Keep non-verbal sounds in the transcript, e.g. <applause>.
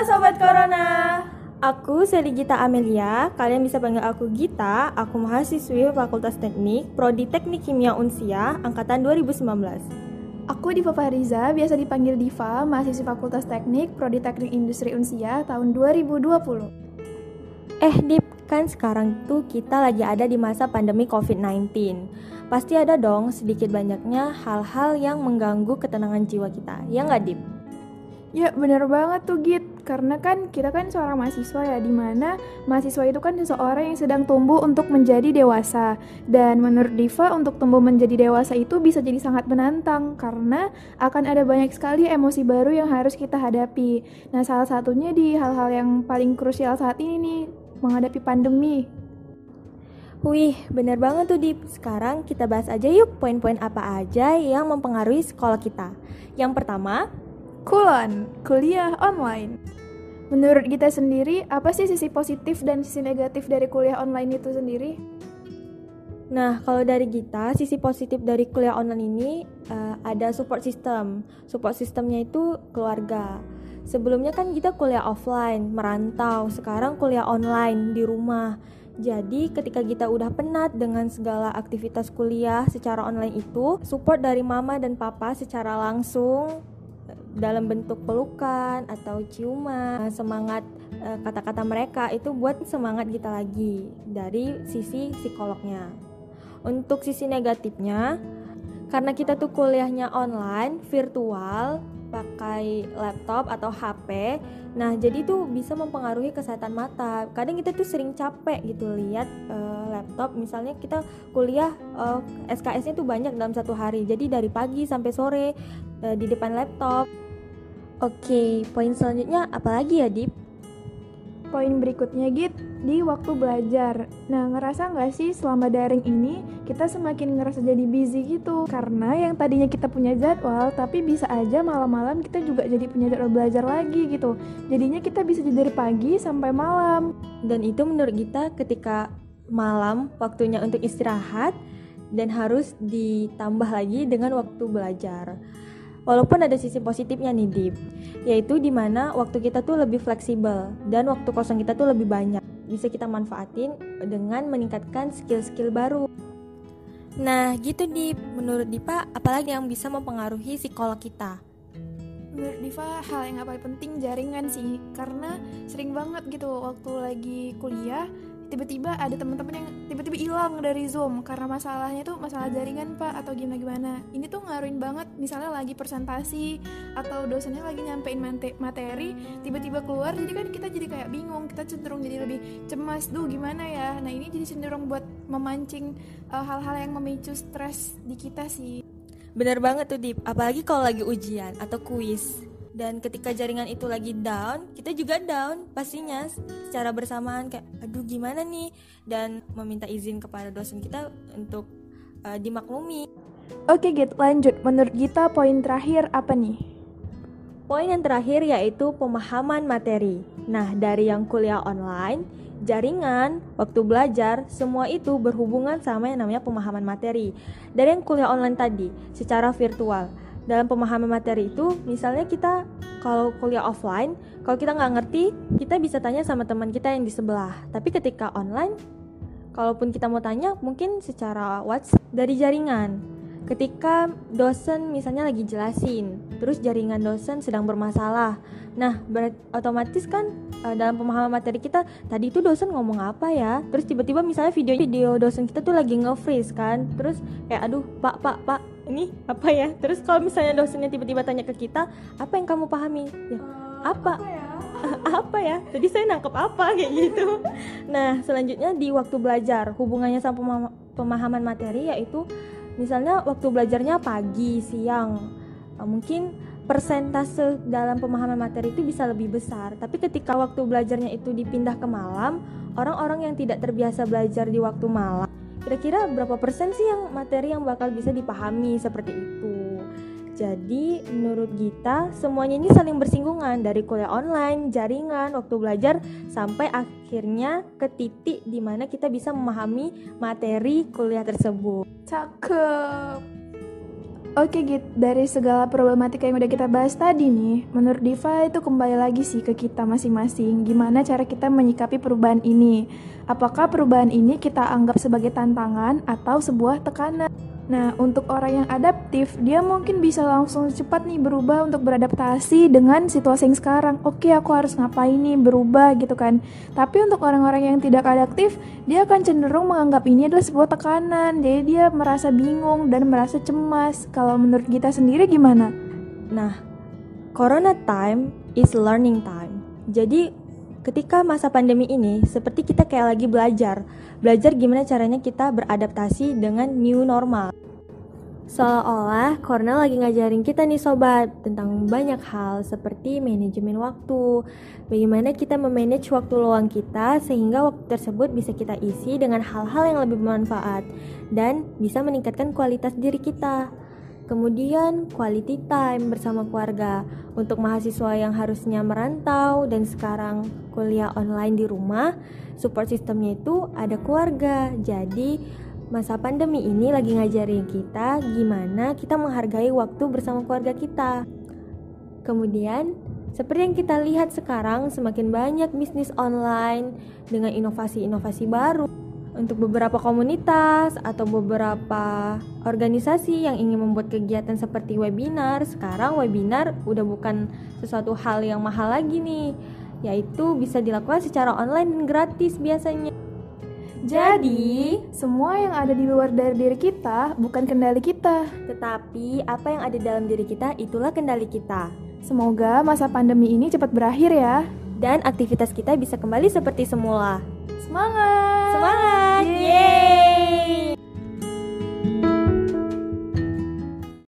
Sobat Corona. Aku Seli Gita Amelia, kalian bisa panggil aku Gita, aku mahasiswi Fakultas Teknik, Prodi Teknik Kimia Unsia, Angkatan 2019 Aku Diva Fahriza, biasa dipanggil Diva, mahasiswi Fakultas Teknik, Prodi Teknik Industri Unsia tahun 2020 Eh Dip, kan sekarang tuh kita lagi ada di masa pandemi COVID-19 Pasti ada dong sedikit banyaknya hal-hal yang mengganggu ketenangan jiwa kita, ya nggak Dip? Ya bener banget tuh Git, karena kan kita kan seorang mahasiswa ya, di mana mahasiswa itu kan seseorang yang sedang tumbuh untuk menjadi dewasa. Dan menurut Diva, untuk tumbuh menjadi dewasa itu bisa jadi sangat menantang, karena akan ada banyak sekali emosi baru yang harus kita hadapi. Nah salah satunya di hal-hal yang paling krusial saat ini nih, menghadapi pandemi. Wih, bener banget tuh Dip. Sekarang kita bahas aja yuk poin-poin apa aja yang mempengaruhi sekolah kita. Yang pertama, Kulon, kuliah online. Menurut kita sendiri, apa sih sisi positif dan sisi negatif dari kuliah online itu sendiri? Nah, kalau dari kita, sisi positif dari kuliah online ini uh, ada support system. Support systemnya itu keluarga. Sebelumnya kan kita kuliah offline, merantau. Sekarang kuliah online di rumah. Jadi, ketika kita udah penat dengan segala aktivitas kuliah secara online itu, support dari mama dan papa secara langsung dalam bentuk pelukan atau ciuman semangat eh, kata-kata mereka itu buat semangat kita lagi dari sisi psikolognya. Untuk sisi negatifnya karena kita tuh kuliahnya online virtual pakai laptop atau HP nah jadi tuh bisa mempengaruhi kesehatan mata kadang kita tuh sering capek gitu lihat uh, laptop misalnya kita kuliah uh, eh, SKS-nya tuh banyak dalam satu hari jadi dari pagi sampai sore uh, di depan laptop Oke, poin selanjutnya apa lagi ya, Dip? Poin berikutnya, Git, di waktu belajar. Nah, ngerasa nggak sih selama daring ini kita semakin ngerasa jadi busy gitu? Karena yang tadinya kita punya jadwal, tapi bisa aja malam-malam kita juga jadi punya jadwal belajar lagi gitu. Jadinya kita bisa jadi dari pagi sampai malam. Dan itu menurut kita ketika malam waktunya untuk istirahat dan harus ditambah lagi dengan waktu belajar. Walaupun ada sisi positifnya nih Dip, yaitu di mana waktu kita tuh lebih fleksibel dan waktu kosong kita tuh lebih banyak. Bisa kita manfaatin dengan meningkatkan skill-skill baru. Nah gitu Dip, menurut Dipa apalagi yang bisa mempengaruhi psikolog kita? Menurut Diva hal yang paling penting jaringan sih Karena sering banget gitu waktu lagi kuliah tiba-tiba ada teman-teman yang tiba-tiba hilang dari zoom karena masalahnya tuh masalah jaringan pak atau gimana gimana ini tuh ngaruhin banget misalnya lagi presentasi atau dosennya lagi nyampein materi tiba-tiba keluar jadi kan kita jadi kayak bingung kita cenderung jadi lebih cemas duh gimana ya? Nah ini jadi cenderung buat memancing uh, hal-hal uh, yang memicu stres di kita sih. Bener banget tuh Dip. Apalagi kalau lagi ujian atau kuis dan ketika jaringan itu lagi down kita juga down pastinya. Secara bersamaan kayak aduh gimana nih? Dan meminta izin kepada dosen kita untuk uh, dimaklumi. Oke Git lanjut. Menurut kita poin terakhir apa nih? Poin yang terakhir yaitu pemahaman materi. Nah, dari yang kuliah online, jaringan, waktu belajar, semua itu berhubungan sama yang namanya pemahaman materi. Dari yang kuliah online tadi, secara virtual dalam pemahaman materi itu misalnya kita kalau kuliah offline kalau kita nggak ngerti kita bisa tanya sama teman kita yang di sebelah. Tapi ketika online kalaupun kita mau tanya mungkin secara WhatsApp dari jaringan. Ketika dosen misalnya lagi jelasin terus jaringan dosen sedang bermasalah. Nah ber otomatis kan uh, dalam pemahaman materi kita tadi itu dosen ngomong apa ya? Terus tiba-tiba misalnya video video dosen kita tuh lagi nge-freeze kan? Terus kayak aduh pak pak pak ini apa ya? Terus kalau misalnya dosennya tiba-tiba tanya ke kita apa yang kamu pahami? Ya uh, apa? apa ya? <laughs> apa ya? Jadi saya nangkep apa? <laughs> Kayak gitu. Nah selanjutnya di waktu belajar hubungannya sama pemahaman materi yaitu misalnya waktu belajarnya pagi siang. Uh, mungkin persentase dalam pemahaman materi itu bisa lebih besar. Tapi ketika waktu belajarnya itu dipindah ke malam orang-orang yang tidak terbiasa belajar di waktu malam Kira-kira berapa persen sih yang materi yang bakal bisa dipahami seperti itu? Jadi menurut kita semuanya ini saling bersinggungan dari kuliah online, jaringan, waktu belajar sampai akhirnya ke titik di mana kita bisa memahami materi kuliah tersebut. Cakep. Oke Git, dari segala problematika yang udah kita bahas tadi nih, menurut Diva itu kembali lagi sih ke kita masing-masing. Gimana cara kita menyikapi perubahan ini? Apakah perubahan ini kita anggap sebagai tantangan atau sebuah tekanan? Nah, untuk orang yang adaptif, dia mungkin bisa langsung cepat nih berubah untuk beradaptasi dengan situasi yang sekarang. Oke, aku harus ngapain nih berubah gitu kan. Tapi untuk orang-orang yang tidak adaptif, dia akan cenderung menganggap ini adalah sebuah tekanan. Jadi dia merasa bingung dan merasa cemas. Kalau menurut kita sendiri gimana? Nah, corona time is learning time. Jadi ketika masa pandemi ini seperti kita kayak lagi belajar. Belajar gimana caranya kita beradaptasi dengan new normal. Seolah-olah Cornell lagi ngajarin kita nih sobat tentang banyak hal seperti manajemen waktu, bagaimana kita memanage waktu luang kita sehingga waktu tersebut bisa kita isi dengan hal-hal yang lebih bermanfaat dan bisa meningkatkan kualitas diri kita. Kemudian quality time bersama keluarga untuk mahasiswa yang harusnya merantau dan sekarang kuliah online di rumah, support sistemnya itu ada keluarga. Jadi masa pandemi ini lagi ngajarin kita gimana kita menghargai waktu bersama keluarga kita. Kemudian, seperti yang kita lihat sekarang, semakin banyak bisnis online dengan inovasi-inovasi baru untuk beberapa komunitas atau beberapa organisasi yang ingin membuat kegiatan seperti webinar. Sekarang webinar udah bukan sesuatu hal yang mahal lagi nih, yaitu bisa dilakukan secara online dan gratis biasanya. Jadi, semua yang ada di luar dari diri kita bukan kendali kita. Tetapi apa yang ada dalam diri kita itulah kendali kita. Semoga masa pandemi ini cepat berakhir ya. Dan aktivitas kita bisa kembali seperti semula. Semangat! Semangat! 耶！